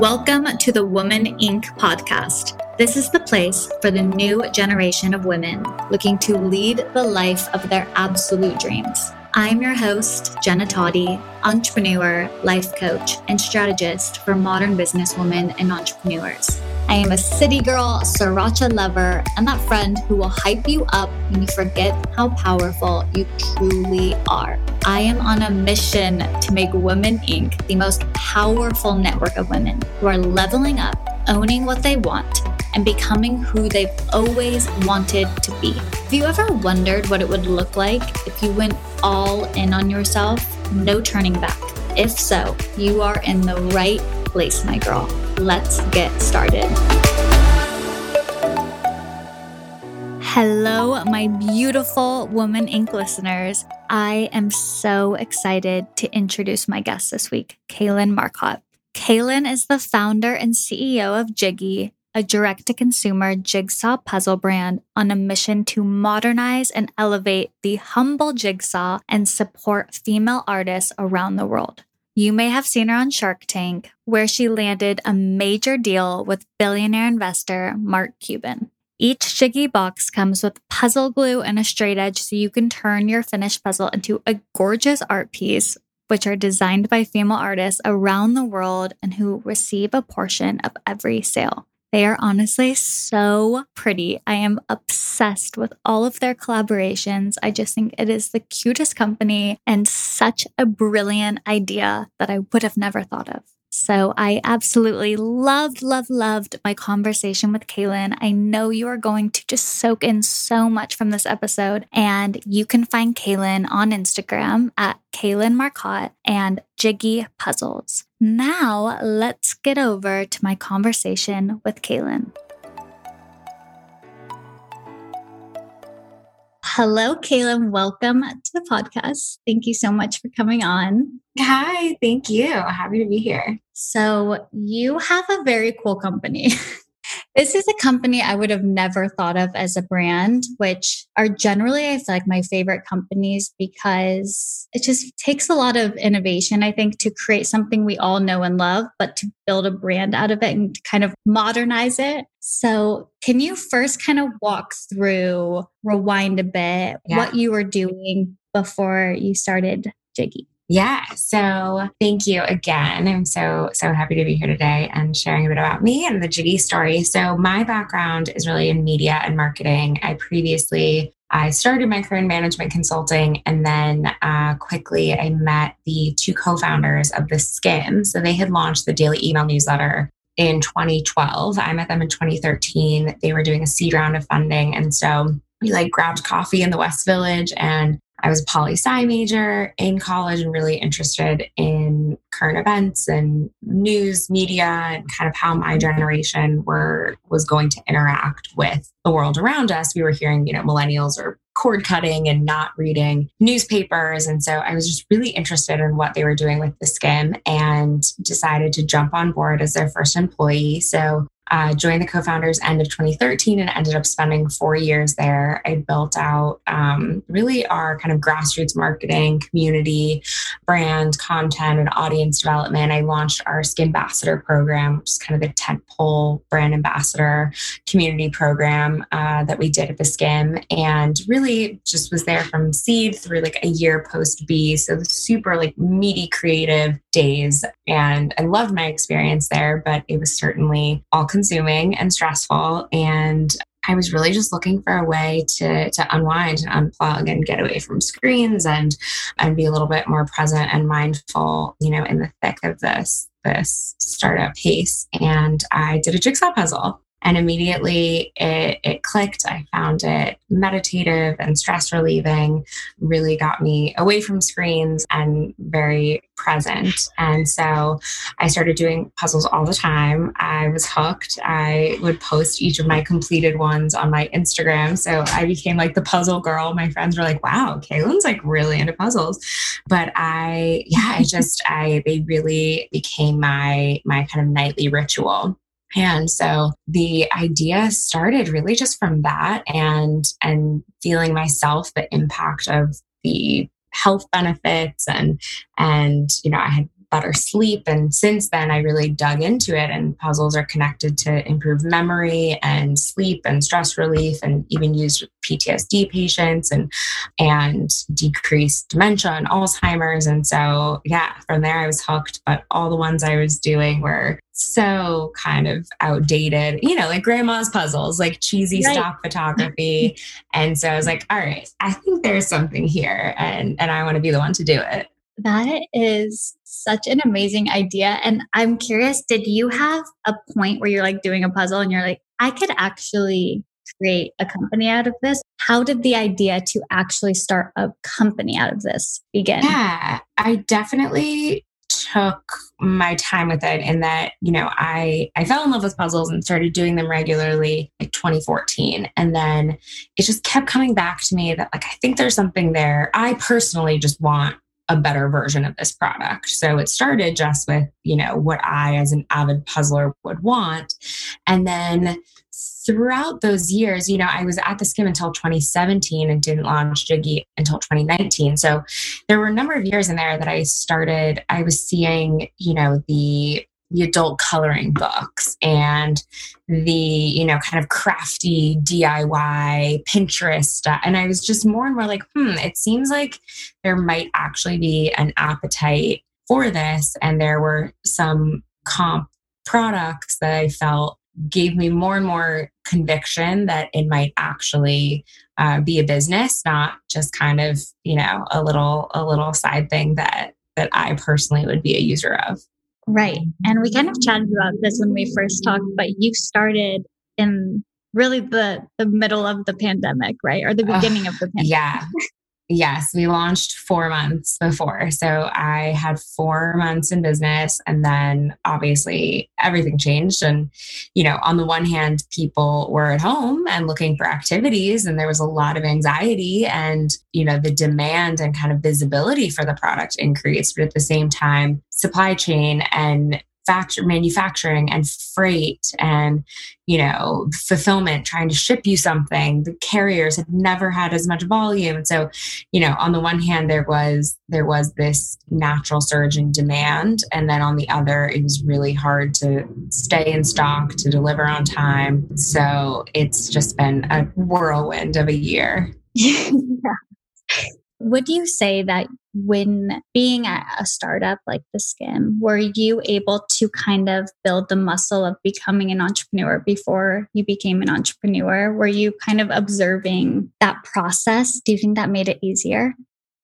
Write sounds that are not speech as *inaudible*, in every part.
Welcome to the Woman Inc. podcast. This is the place for the new generation of women looking to lead the life of their absolute dreams. I'm your host, Jenna Toddy, entrepreneur, life coach, and strategist for modern businesswomen and entrepreneurs. I am a city girl, sriracha lover, and that friend who will hype you up when you forget how powerful you truly are. I am on a mission to make Women Inc. the most powerful network of women who are leveling up, owning what they want, and becoming who they've always wanted to be. Have you ever wondered what it would look like if you went all in on yourself? No turning back. If so, you are in the right place, my girl. Let's get started. Hello, my beautiful Woman Inc. listeners. I am so excited to introduce my guest this week, Kaylin Marcotte. Kaylin is the founder and CEO of Jiggy, a direct to consumer jigsaw puzzle brand on a mission to modernize and elevate the humble jigsaw and support female artists around the world. You may have seen her on Shark Tank, where she landed a major deal with billionaire investor Mark Cuban. Each Jiggy box comes with puzzle glue and a straight edge so you can turn your finished puzzle into a gorgeous art piece, which are designed by female artists around the world and who receive a portion of every sale. They are honestly so pretty. I am obsessed with all of their collaborations. I just think it is the cutest company and such a brilliant idea that I would have never thought of. So I absolutely loved, loved, loved my conversation with Kaylin. I know you are going to just soak in so much from this episode. And you can find Kaylin on Instagram at Kaylin Marcotte and Jiggy Puzzles. Now let's get over to my conversation with Kaylin. Hello, Kaylin. Welcome to the podcast. Thank you so much for coming on. Hi, thank you. Happy to be here. So, you have a very cool company. *laughs* This is a company I would have never thought of as a brand, which are generally, I feel like, my favorite companies because it just takes a lot of innovation, I think, to create something we all know and love, but to build a brand out of it and kind of modernize it. So, can you first kind of walk through, rewind a bit, yeah. what you were doing before you started Jiggy? Yeah. So thank you again. I'm so, so happy to be here today and sharing a bit about me and the Jiggy story. So my background is really in media and marketing. I previously I started my career in management consulting, and then uh, quickly I met the two co-founders of the Skimm. So they had launched the daily email newsletter in 2012. I met them in 2013. They were doing a seed round of funding, and so we like grabbed coffee in the West Village and I was a poli sci major in college and really interested in current events and news media and kind of how my generation were was going to interact with the world around us. We were hearing, you know, millennials are cord cutting and not reading newspapers. And so I was just really interested in what they were doing with the Skimm and decided to jump on board as their first employee. So uh, joined the co-founders end of 2013 and ended up spending four years there. I built out um, really our kind of grassroots marketing community brand content and audience development. I launched our Skimm ambassador program which is kind of the tentpole brand ambassador community program uh, that we did at the Skimm and really just was there from seed through like a year post b. So super like meaty creative days and i loved my experience there but it was certainly all consuming and stressful. And I was really just looking for a way to to unwind and unplug and get away from screens and and be a little bit more present and mindful, you know, in the thick of this this startup pace. And I did a jigsaw puzzle and immediately it, it clicked. I found it meditative and stress relieving, really got me away from screens and very present. And so I started doing puzzles all the time. I was hooked. I would post each of my completed ones on my Instagram. So I became like the puzzle girl. My friends were like, wow, Kaylin's like really into puzzles. But I, yeah, I just, I, they really became my, my kind of nightly ritual. And so the idea started really just from that and and feeling myself the impact of the health benefits and and you know I had better sleep. And since then, I really dug into it, and puzzles are connected to improve memory and sleep and stress relief, and even used PTSD patients and and decreased dementia and Alzheimer's. And so, yeah, from there I was hooked. But all the ones I was doing were so kind of outdated, you know, like grandma's puzzles, like cheesy right. stock photography. *laughs* and so I was like, all right, I think there's something here and and I want to be the one to do it. That is such an amazing idea. And I'm curious, did you have a point where you're like doing a puzzle and you're like, I could actually create a company out of this? How did the idea to actually start a company out of this begin? Yeah, I definitely took my time with it in that you know i i fell in love with puzzles and started doing them regularly like 2014 and then it just kept coming back to me that like i think there's something there i personally just want a better version of this product. So it started just with, you know, what I as an avid puzzler would want. And then throughout those years, you know, I was at the Skimm until 2017 and didn't launch Jiggy until 2019. So there were a number of years in there that I started, I was seeing, you know, the the adult coloring books and the you know kind of crafty diy pinterest stuff and i was just more and more like hmm it seems like there might actually be an appetite for this and there were some comp products that i felt gave me more and more conviction that it might actually uh, be a business not just kind of you know a little a little side thing that that i personally would be a user of Right. And we kind of chatted about this when we first talked, but you started in really the the middle of the pandemic, right? Or the beginning uh, of the pandemic. Yeah. *laughs* Yes, we launched four months before. So I had four months in business, and then obviously everything changed. And, you know, on the one hand, people were at home and looking for activities, and there was a lot of anxiety, and, you know, the demand and kind of visibility for the product increased. But at the same time, supply chain and factor manufacturing and freight and you know fulfillment trying to ship you something. The carriers had never had as much volume. And so you know on the one hand there was there was this natural surge in demand. And then on the other it was really hard to stay in stock to deliver on time. So it's just been a whirlwind of a year. *laughs* Yeah would you say that when being at a startup like the Skimm, were you able to kind of build the muscle of becoming an entrepreneur before you became an entrepreneur? Were you kind of observing that process? Do you think that made it easier?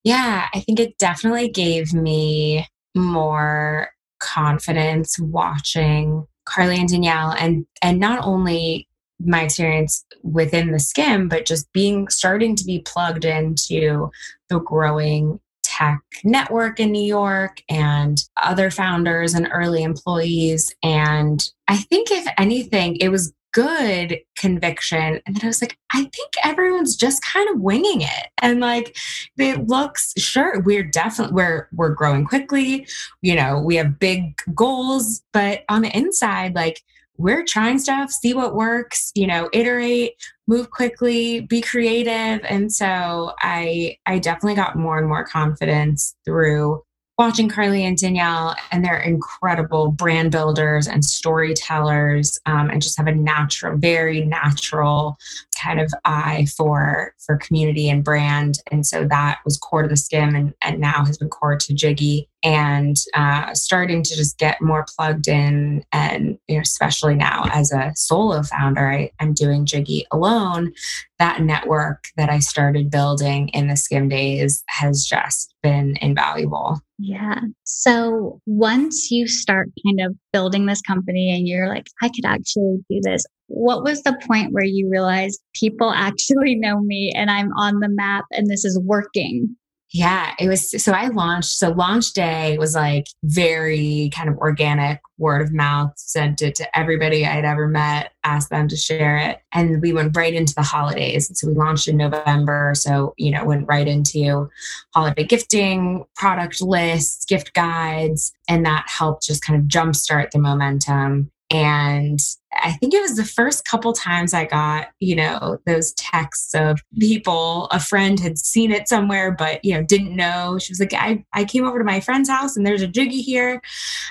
Yeah, I think it definitely gave me more confidence watching Carly and Danielle and and not only my experience within the Skimm, but just being starting to be plugged into the growing tech network in New York and other founders and early employees. And I think, if anything, it was good conviction. And then I was like, I think everyone's just kind of winging it. And like it looks sure we're definitely we're we're growing quickly. You know, we have big goals, but on the inside, like we're trying stuff, see what works, you know, iterate, move quickly, be creative. And so I I definitely got more and more confidence through watching Carly and Danielle, and they're incredible brand builders and storytellers, um, and just have a natural, very natural kind of eye for for community and brand. And so that was core to the Skimm and, and now has been core to Jiggy. And uh, starting to just get more plugged in and you know especially now as a solo founder I, i'm doing jiggy alone. That network that i started building in the Skimm days has just been invaluable. Yeah. So once you start kind of building this company and you're like i could actually do this what was the point where you realized people actually know me and i'm on the map and this is working yeah, it was. So I launched. So launch day was like very kind of organic, word of mouth, sent it to everybody I'd ever met, asked them to share it. And we went right into the holidays. So we launched in November. So, you know, went right into holiday gifting, product lists, gift guides. And that helped just kind of jumpstart the momentum. And I think it was the first couple times I got, you know, those texts of people, a friend had seen it somewhere, but, you know, didn't know. She was like, I, I came over to my friend's house and there's a jiggy here.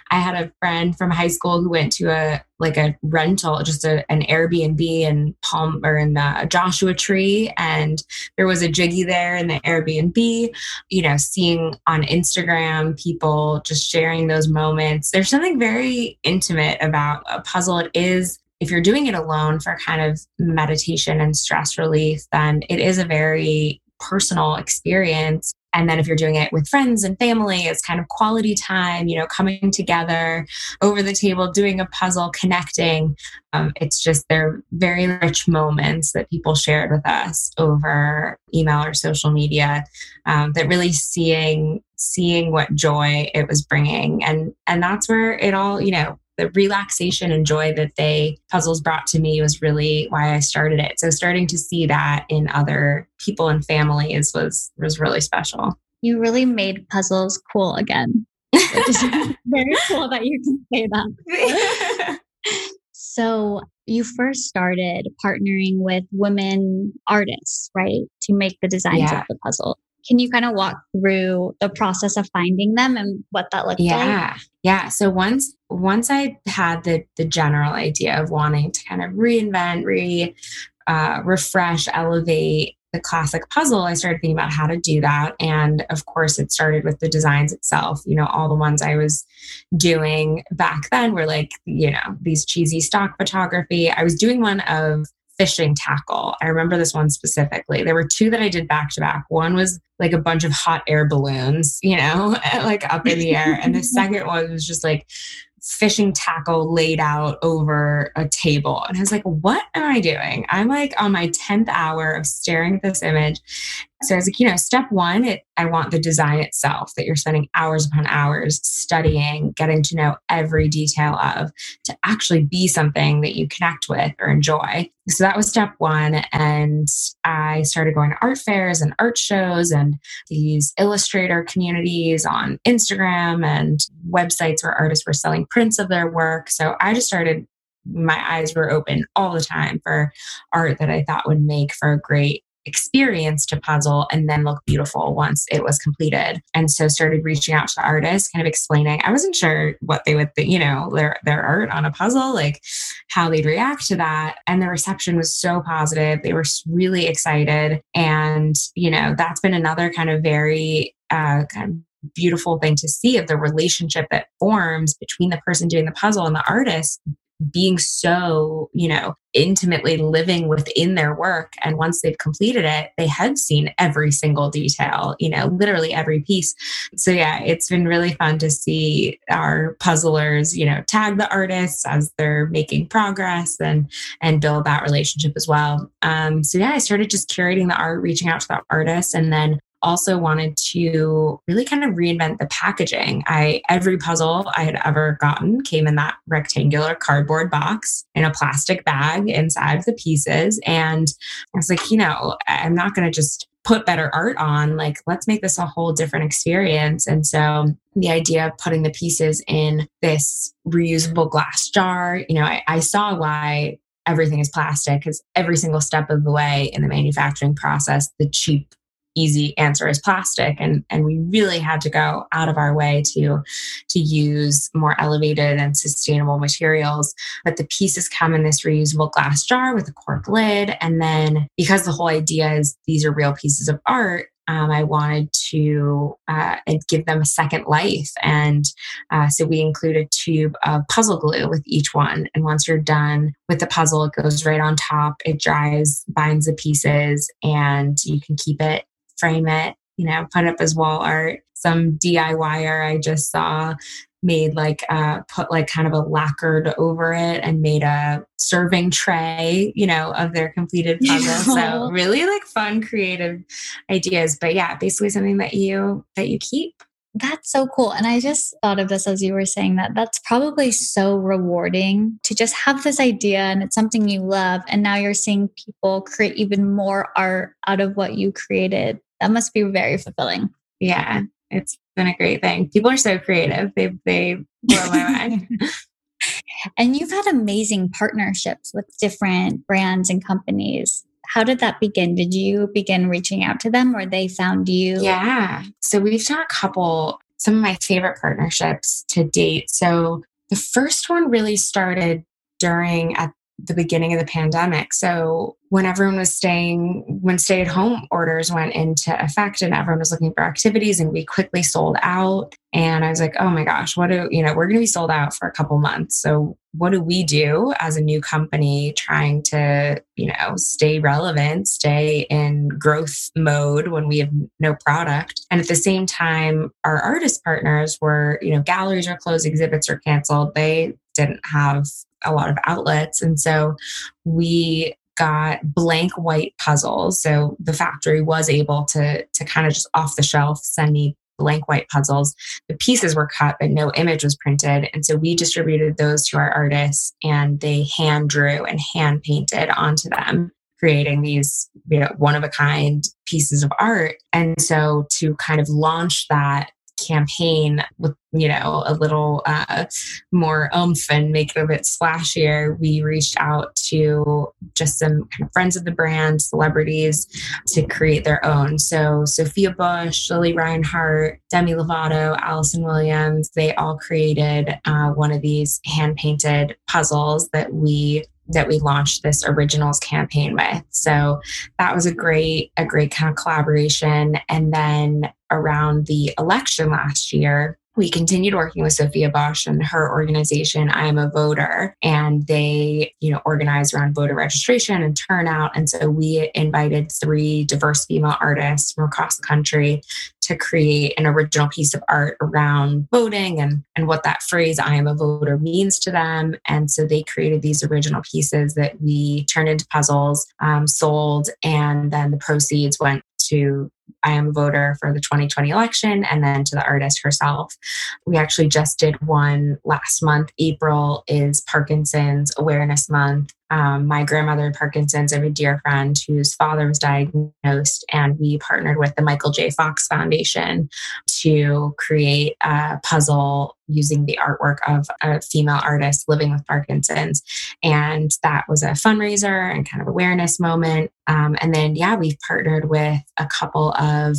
I had a friend from high school who went to a, like a rental, just a, an Airbnb in Palm or in the Joshua Tree. And there was a jiggy there in the Airbnb, you know, seeing on Instagram people just sharing those moments. There's something very intimate about a puzzle. It is if you're doing it alone for kind of meditation and stress relief, then it is a very personal experience. And then if you're doing it with friends and family, it's kind of quality time, you know, coming together over the table, doing a puzzle, connecting. Um, it's just they're very rich moments that people shared with us over email or social media um, that really seeing seeing what joy it was bringing and and that's where it all you know the relaxation and joy that they puzzles brought to me was really why I started it. So starting to see that in other people and families was was really special. You really made puzzles cool again. Which is *laughs* very cool that you can say that. *laughs* so you first started partnering with women artists, right? To make the designs yeah. of the puzzle. Can you kind of walk through the process of finding them and what that looked yeah. like? Yeah. Yeah. So once once I had the the general idea of wanting to kind of reinvent, re uh, refresh, elevate the classic puzzle, I started thinking about how to do that. And of course, it started with the designs itself. You know, all the ones I was doing back then were like, you know, these cheesy stock photography. I was doing one of fishing tackle. I remember this one specifically. There were two that I did back to back. One was like a bunch of hot air balloons, you know, *laughs* like up in the air. And the *laughs* second one was just like fishing tackle laid out over a table. And I was like, what am I doing? I'm like on my 10th hour of staring at this image. So I was like, you know, step one, it, I want the design itself that you're spending hours upon hours studying, getting to know every detail of to actually be something that you connect with or enjoy. So that was step one. And I started going to art fairs and art shows and these illustrator communities on Instagram and websites where artists were selling prints of their work. So I just started my eyes were open all the time for art that I thought would make for a great experience to puzzle and then look beautiful once it was completed. And so started reaching out to artists, kind of explaining. I wasn't sure what they would think, you know, their their art on a puzzle, like how they'd react to that. And the reception was so positive. They were really excited. And, you know, that's been another kind of very uh, kind of beautiful thing to see of the relationship that forms between the person doing the puzzle and the artist being so, you know, intimately living within their work. And once they've completed it, they have seen every single detail, you know, literally every piece. So, yeah, it's been really fun to see our puzzlers, you know, tag the artists as they're making progress and and build that relationship as well. Um, so yeah, I started just curating the art, reaching out to the artists, and then also wanted to really kind of reinvent the packaging. I every puzzle I had ever gotten came in that rectangular cardboard box in a plastic bag inside the pieces. And I was like, you know, I'm not going to just put better art on. Like let's make this a whole different experience. And so the idea of putting the pieces in this reusable glass jar you know I, I saw why everything is plastic because every single step of the way in the manufacturing process the cheap easy answer is plastic and and we really had to go out of our way to to use more elevated and sustainable materials but the pieces come in this reusable glass jar with a cork lid and then because the whole idea is these are real pieces of art um, I wanted to uh, give them a second life. And uh, so we include a tube of puzzle glue with each one. And once you're done with the puzzle, it goes right on top, it dries, binds the pieces, and you can keep it frame it, you know, put up as wall art. Some DIYer I just saw made like uh put like kind of a lacquered over it and made a serving tray you know of their completed *laughs* puzzle so really like fun creative ideas but yeah basically something that you that you keep that's so cool. And I just thought of this as you were saying that that's probably so rewarding to just have this idea and it's something you love. And now you're seeing people create even more art out of what you created that must be very fulfilling. Yeah, it's been a great thing. People are so creative. They they blow my mind. *laughs* And you've had amazing partnerships with different brands and companies. How did that begin? Did you begin reaching out to them or they found you? Yeah. So we've done a couple, some of my favorite partnerships to date. So the first one really started during at the beginning of the pandemic. So when everyone was staying, when stay at home orders went into effect and everyone was looking for activities and we quickly sold out. And I was like, oh my gosh, what do, you know, we're going to be sold out for a couple months. So what do we do as a new company trying to, you know, stay relevant, stay in growth mode when we have no product? And at the same time, our artist partners were, you know, galleries are closed, exhibits are canceled. They didn't have a lot of outlets. And so we got blank white puzzles. So the factory was able to, to kind of just off the shelf send me blank white puzzles. The pieces were cut, but no image was printed. And so we distributed those to our artists and they hand drew and hand painted onto them creating these you know one of a kind pieces of art and so to kind of launch that campaign with you know a little uh, more oomph and make it a bit splashier we reached out to just some kind of friends of the brand celebrities to create their own. So sophia bush Lili Reinhart demi lovato allison williams they all created uh, one of these hand painted puzzles that we that we launched this originals campaign with. So that was a great, a great kind of collaboration. And then around the election last year, we continued working with Sophia Bush and her organization, I Am a Voter, and they, you know, organized around voter registration and turnout. And so we invited three diverse female artists from across the country to create an original piece of art around voting and, and what that phrase, I am a voter, means to them. And so they created these original pieces that we turned into puzzles, um, sold, and then the proceeds went to I am a voter for the 2020 election and then to the artist herself. We actually just did one last month. April is Parkinson's Awareness Month. Um, my grandmother had Parkinson's. I have a dear friend whose father was diagnosed, and we partnered with the Michael J. Fox Foundation to create a puzzle using the artwork of a female artist living with Parkinson's. And that was a fundraiser and kind of awareness moment. Um, and then, yeah, we've partnered with a couple of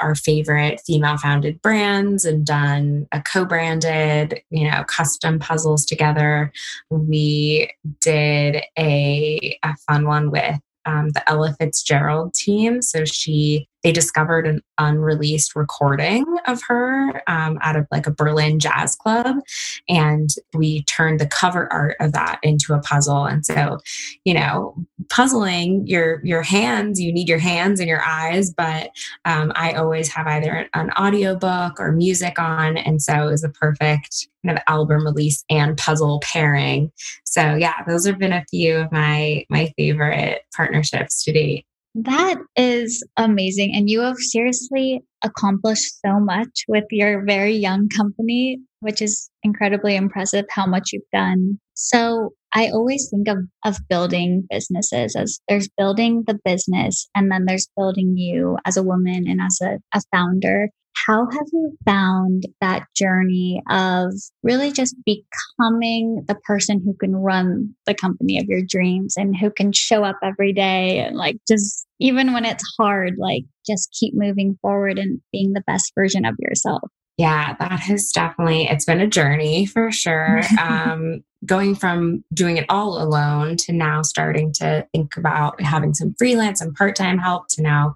our favorite female founded brands and done a co branded, you know, custom puzzles together. We did a, a fun one with um, the Ella Fitzgerald team. So she they discovered an unreleased recording of her um, out of like a Berlin jazz club. And we turned the cover art of that into a puzzle. And so, you know, puzzling your your hands, you need your hands and your eyes, but um, I always have either an audiobook or music on. And so it was a perfect kind of album release and puzzle pairing. So yeah, those have been a few of my my favorite partnerships to date. That is amazing. And you have seriously accomplished so much with your very young company, which is incredibly impressive how much you've done. So I always think of, of building businesses as there's building the business and then there's building you as a woman and as a, a founder. How have you found that journey of really just becoming the person who can run the company of your dreams and who can show up every day and like just even when it's hard, like just keep moving forward and being the best version of yourself? Yeah, that has definitely it's been a journey for sure. *laughs* um, going from doing it all alone to now starting to think about having some freelance and part-time help to now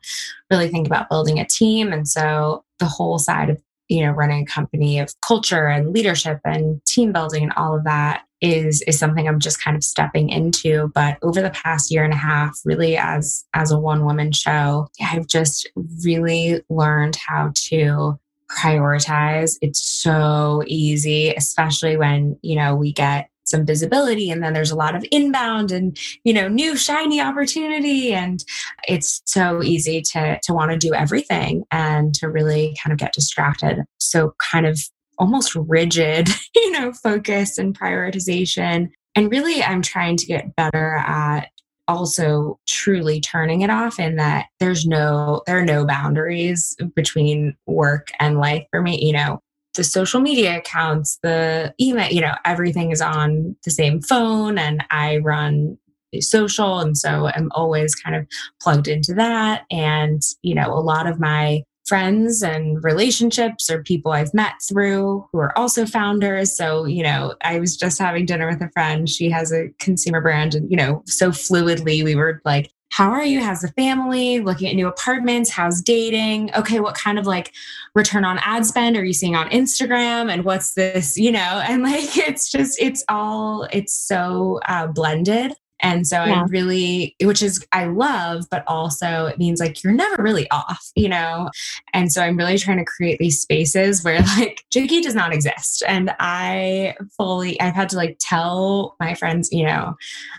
really think about building a team and so the whole side of you know running a company of culture and leadership and team building and all of that is is something i'm just kind of stepping into but over the past year and a half really as as a one woman show i've just really learned how to prioritize. It's so easy especially when you know we get some visibility and then there's a lot of inbound and you know new shiny opportunity. And it's so easy to to want to do everything and to really kind of get distracted. So kind of almost rigid *laughs* you know focus and prioritization. And really i'm trying to get better at also truly turning it off in that there's no there are no boundaries between work and life for me you know the social media accounts, the email, you know, everything is on the same phone and I run social and so I'm always kind of plugged into that and you know a lot of my friends and relationships or people I've met through who are also founders. So, you know, I was just having dinner with a friend. She has a consumer brand, and, you know, so fluidly we were like, how are you? How's the family? Looking at new apartments? How's dating? Okay, what kind of like return on ad spend are you seeing on Instagram? And what's this, you know? And like, *laughs* it's just, it's all, it's so uh, blended. And so yeah. I really, which is, I love, but also it means like you're never really off, you know? And so I'm really trying to create these spaces where *laughs* like Jiggy does not exist. And I fully, I've had to like tell my friends, you know,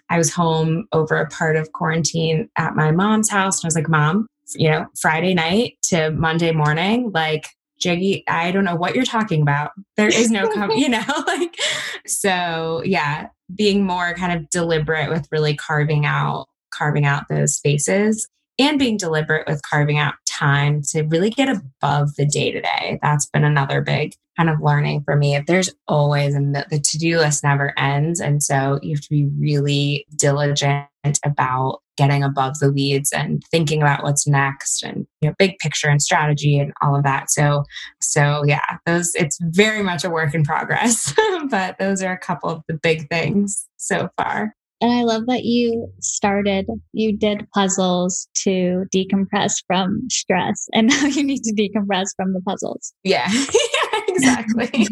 I was home over a part of quarantine at my mom's house. And I was like, Mom, you know, Friday night to Monday morning, like Jiggy, I don't know what you're talking about. There is no, com- *laughs* you know, *laughs* like, so yeah, being more kind of deliberate with really carving out, carving out those spaces and being deliberate with carving out time to really get above the day to day. That's been another big kind of learning for me. If there's always, and the, the to do list never ends. And so you have to be really diligent about getting above the weeds and thinking about what's next and you know big picture and strategy and all of that so so yeah those it's very much a work in progress *laughs* but those are a couple of the big things so far and I love that you started, you did puzzles to decompress from stress. And now you need to decompress from the puzzles. Yeah, *laughs* exactly. *laughs*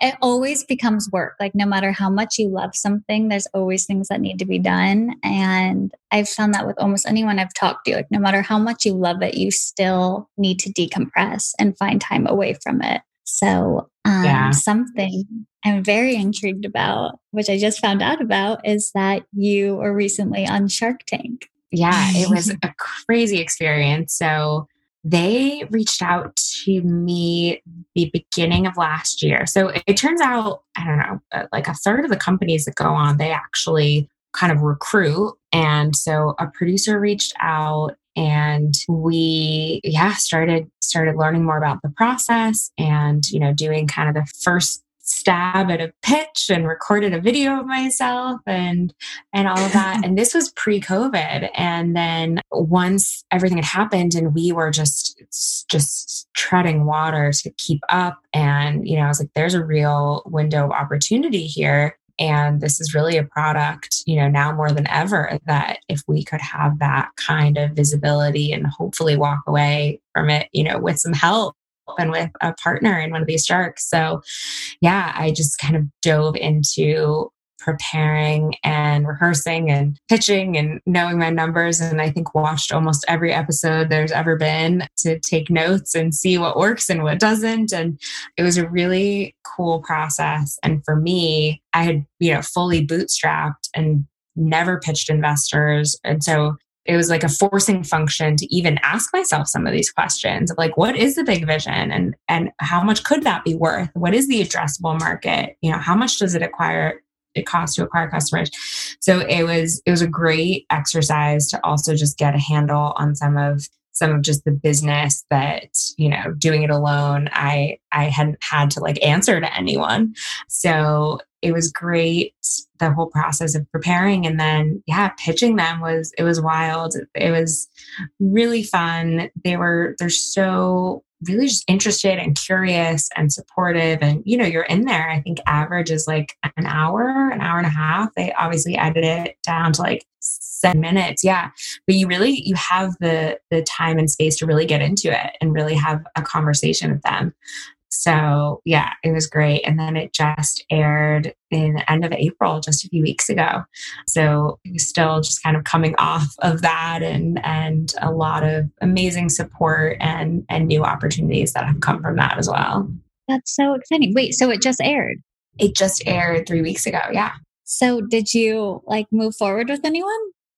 it always becomes work. Like, no matter how much you love something, there's always things that need to be done. And I've found that with almost anyone I've talked to. Like, no matter how much you love it, you still need to decompress and find time away from it. So, um, yeah. something I'm very intrigued about, which I just found out about, is that you were recently on Shark Tank. Yeah, it was *laughs* a crazy experience. So, they reached out to me the beginning of last year. So it turns out, I don't know, uh, like a third of the companies that go on, they actually kind of recruit. And so a producer reached out and we yeah started started learning more about the process and you know doing kind of the first stab at a pitch and recorded a video of myself and and all of that. *laughs* And this was pre-covid. And then once everything had happened and we were just just treading water to keep up and you know I was like there's a real window of opportunity here and this is really a product you know now more than ever that if we could have that kind of visibility and hopefully walk away from it you know with some help and with a partner in one of these sharks. So, yeah, I just kind of dove into preparing and rehearsing and pitching and knowing my numbers. And I think watched almost every episode there's ever been to take notes and see what works and what doesn't. And it was a really cool process. And for me, I had, you know, fully bootstrapped and never pitched investors. And so it was like a forcing function to even ask myself some of these questions of like what is the big vision and and how much could that be worth what is the addressable market you know how much does it acquire it cost to acquire customers. So it was it was a great exercise to also just get a handle on some of some of just the business that you know doing it alone i i hadn't had to like answer to anyone. So it was great the whole process of preparing and then yeah pitching them was it was wild. It was really fun. They were they're so really just interested and curious and supportive. And you know you're in there. I think average is like an hour an hour and a half. They obviously edit it down to like seven minutes. Yeah. But you really you have the the time and space to really get into it and really have a conversation with them so yeah, it was great. And then it just aired in the end of April, just a few weeks ago. So still just kind of coming *laughs* off of that and and a lot of amazing support and and new opportunities that have come from that as well. That's so exciting. Wait, so it just aired? It just aired three weeks ago. Yeah. So did you like move forward with anyone?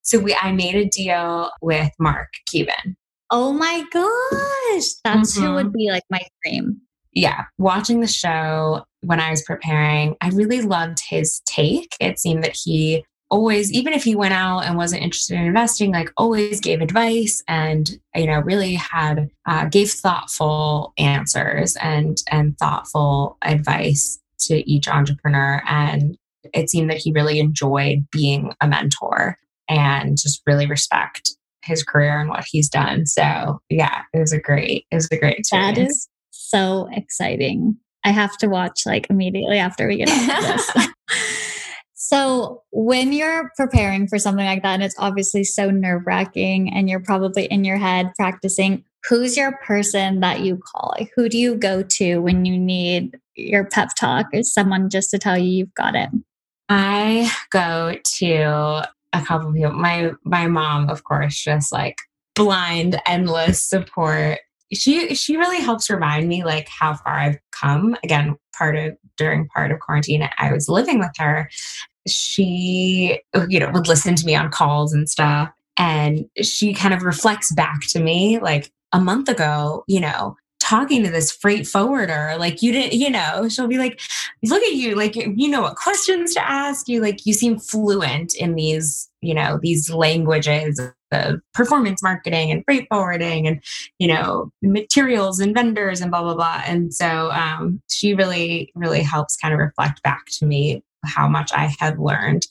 So we I made a deal with Mark Cuban. Oh my gosh. That's mm-hmm. who would be like my dream yeah, watching the show when I was preparing, I really loved his take. It seemed that he always, even if he went out and wasn't interested in investing, like always gave advice and, you know, really had, uh, gave thoughtful answers and, and thoughtful advice to each entrepreneur. And it seemed that he really enjoyed being a mentor and just really respect his career and what he's done. So yeah, it was a great, it was a great experience. That is so exciting. I have to watch like immediately after we get off this. *laughs* *laughs* so when you're preparing for something like that, and it's obviously so nerve wracking and you're probably in your head practicing, who's your person that you call? Like, who do you go to when you need your pep talk or someone just to tell you you've got it? I go to a couple people. My my mom, of course, just like blind, endless support. She she really helps remind me like how far I've come. Again, part of during part of quarantine, I was living with her. She, you know, would listen to me on calls and stuff. And she kind of reflects back to me like a month ago, you know, talking to this freight forwarder like you didn't you know she'll be like look at you like you know what questions to ask you like you seem fluent in these you know these languages of performance marketing and freight forwarding and you know materials and vendors and blah blah blah. And so um, she really really helps kind of reflect back to me how much I have learned.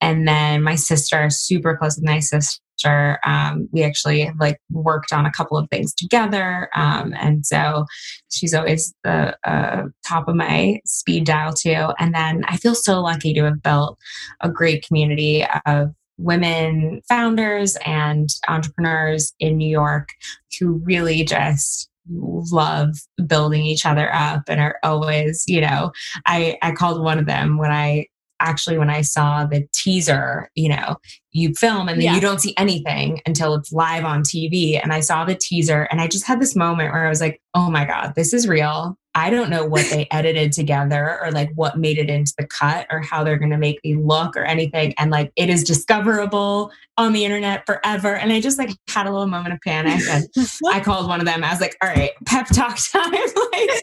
And then my sister, super close with my sister, um, we actually like worked on a couple of things together. Um, and so she's always the uh, top of my speed dial too. And then I feel so lucky to have built a great community of women founders and entrepreneurs in New York who really just love building each other up and are always, you know, I, I called one of them when I actually when I saw the teaser, you know, you film and then yeah. you don't see anything until it's live on TV. And I saw the teaser and I just had this moment where I was like, oh my God, this is real. I don't know what they edited together or like what made it into the cut or how they're going to make me look or anything. And like it is discoverable on the internet forever. And I just like had a little moment of panic and I *laughs* called one of them. I was like, all right, pep talk *laughs* time. like,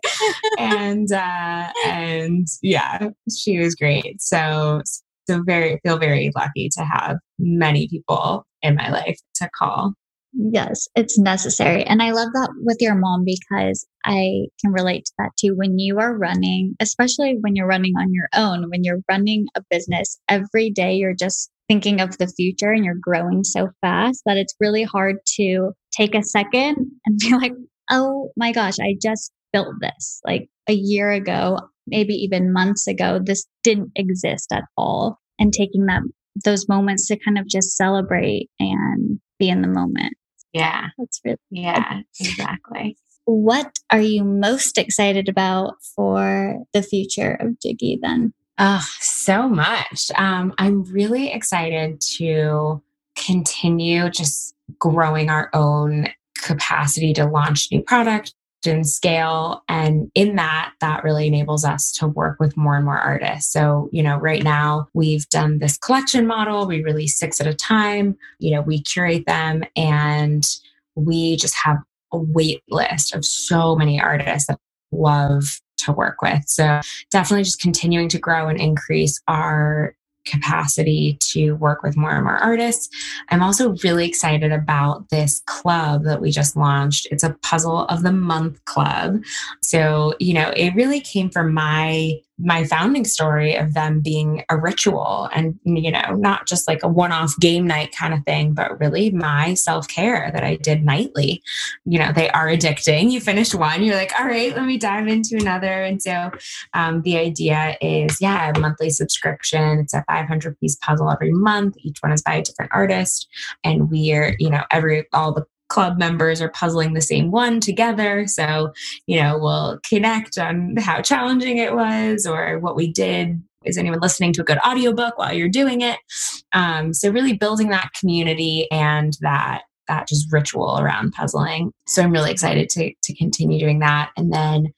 and, uh, and yeah, she was great. So, so very, feel very lucky to have many people in my life to call. Yes, it's necessary. And I love that with your mom because I can relate to that too. When you are running, especially when you're running on your own, when you're running a business, every day you're just thinking of the future and you're growing so fast that it's really hard to take a second and be *laughs* like, oh my gosh, I just built this. Like a year ago, maybe even months ago, this didn't exist at all. And taking that those moments to kind of just celebrate and be in the moment. Yeah. That's really Yeah, exactly. What are you most excited about for the future of Jiggy then? Oh, so much. Um, I'm really excited to continue just growing our own capacity to launch new product and scale. And in that, that really enables us to work with more and more artists. So, you know, right now we've done this collection model. We release six at a time. You know, we curate them and we just have a wait list of so many artists that love to work with. So definitely just continuing to grow and increase our capacity to work with more and more artists. I'm also really excited about this club that we just launched. It's a puzzle of the month club. So, you know, it really came from my my founding story of them being a ritual and you know not just like a one-off game night kind of thing but really my self-care that i did nightly. You know they are addicting. You finish one you're like all right let me dive into another. And so um, the idea is yeah a monthly subscription. It's a 500 piece puzzle every month. Each one is by a different artist. And we're you know every all the club members are puzzling the same one together. So, you know, we'll connect on how challenging it was or what we did. Is anyone listening to a good audiobook while you're doing it? Um, so, really building that community and that that just ritual around puzzling. So I'm really excited to, to continue doing that. And then,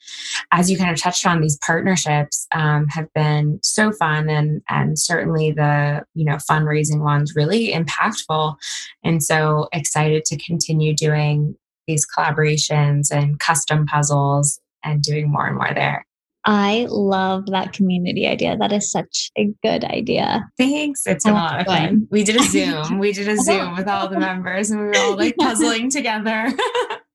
as you kind of touched on, these partnerships um, have been so fun and and certainly the you know fundraising ones really impactful. And so excited to continue doing these collaborations and custom puzzles and doing more and more there. I love that community idea. That is such a good idea. Thanks. It's been a lot of fun. We did a *laughs* Zoom. We did a Zoom with all the *laughs* members and we were all like puzzling together.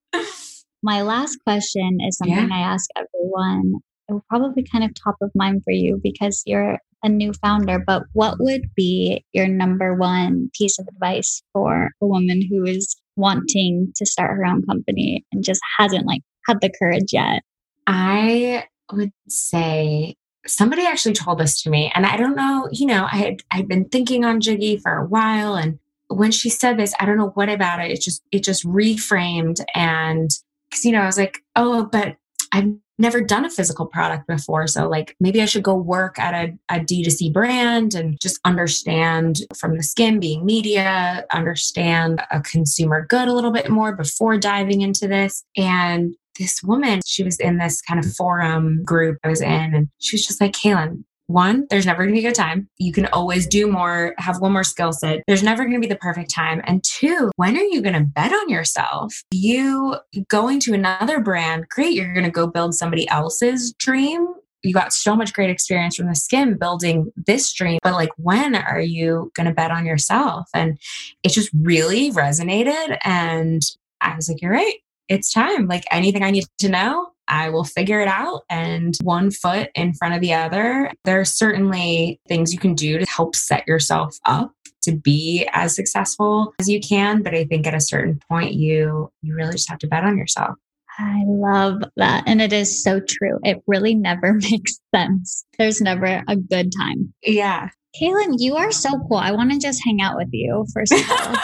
*laughs* My last question is something yeah. I ask everyone. It will probably kind of top of mind for you because you're a new founder, but what would be your number one piece of advice for a woman who is wanting to start her own company and just hasn't like had the courage yet? I would say somebody actually told this to me and I don't know, you know, I had I'd been thinking on Jiggy for a while and when she said this, I don't know what about it. It just it just reframed and cuz you know, I was like, "Oh, but I've never done a physical product before. So, like, maybe I should go work at a, a D2C brand and just understand from the Skimm being media, understand a consumer good a little bit more before diving into this. And this woman, she was in this kind of forum group I was in, and she was just like, Kaylin, one, there's never going to be a good time. You can always do more, have one more skill set. There's never going to be the perfect time. And two, when are you going to bet on yourself? You going to another brand, great, you're going to go build somebody else's dream. You got so much great experience from the Skimm building this dream, but like, when are you going to bet on yourself? And it just really resonated. And I was like, you're right. It's time. Like anything I need to know, I will figure it out and one foot in front of the other. There are certainly things you can do to help set yourself up to be as successful as you can, but I think at a certain point you you really just have to bet on yourself. I love that. And it is so true. It really never *laughs* makes sense. There's never a good time. Yeah. Kaylin, you are so cool. I want to just hang out with you first of all.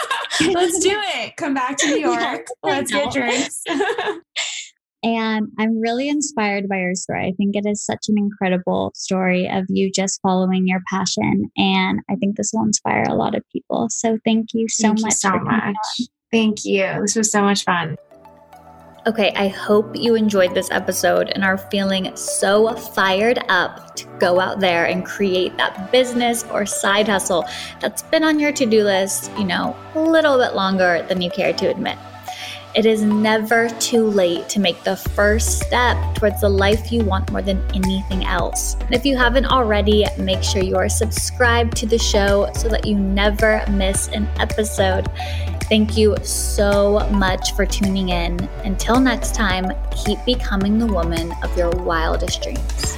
*laughs* Let's do it. Come back to New *laughs* York. Yeah, Let's get drinks. *laughs* And I'm really inspired by your story. I think it is such an incredible story of you just following your passion. And I think this will inspire a lot of people. So thank you so thank much. You so much. Thank you. This was so much fun. Okay, I hope you enjoyed this episode and are feeling so fired up to go out there and create that business or side hustle that's been on your to do list, you know, a little bit longer than you care to admit. It is never too late to make the first step towards the life you want more than anything else. And if you haven't already, make sure you are subscribed to the show so that you never miss an episode. Thank you so much for tuning in. Until next time, keep becoming the woman of your wildest dreams.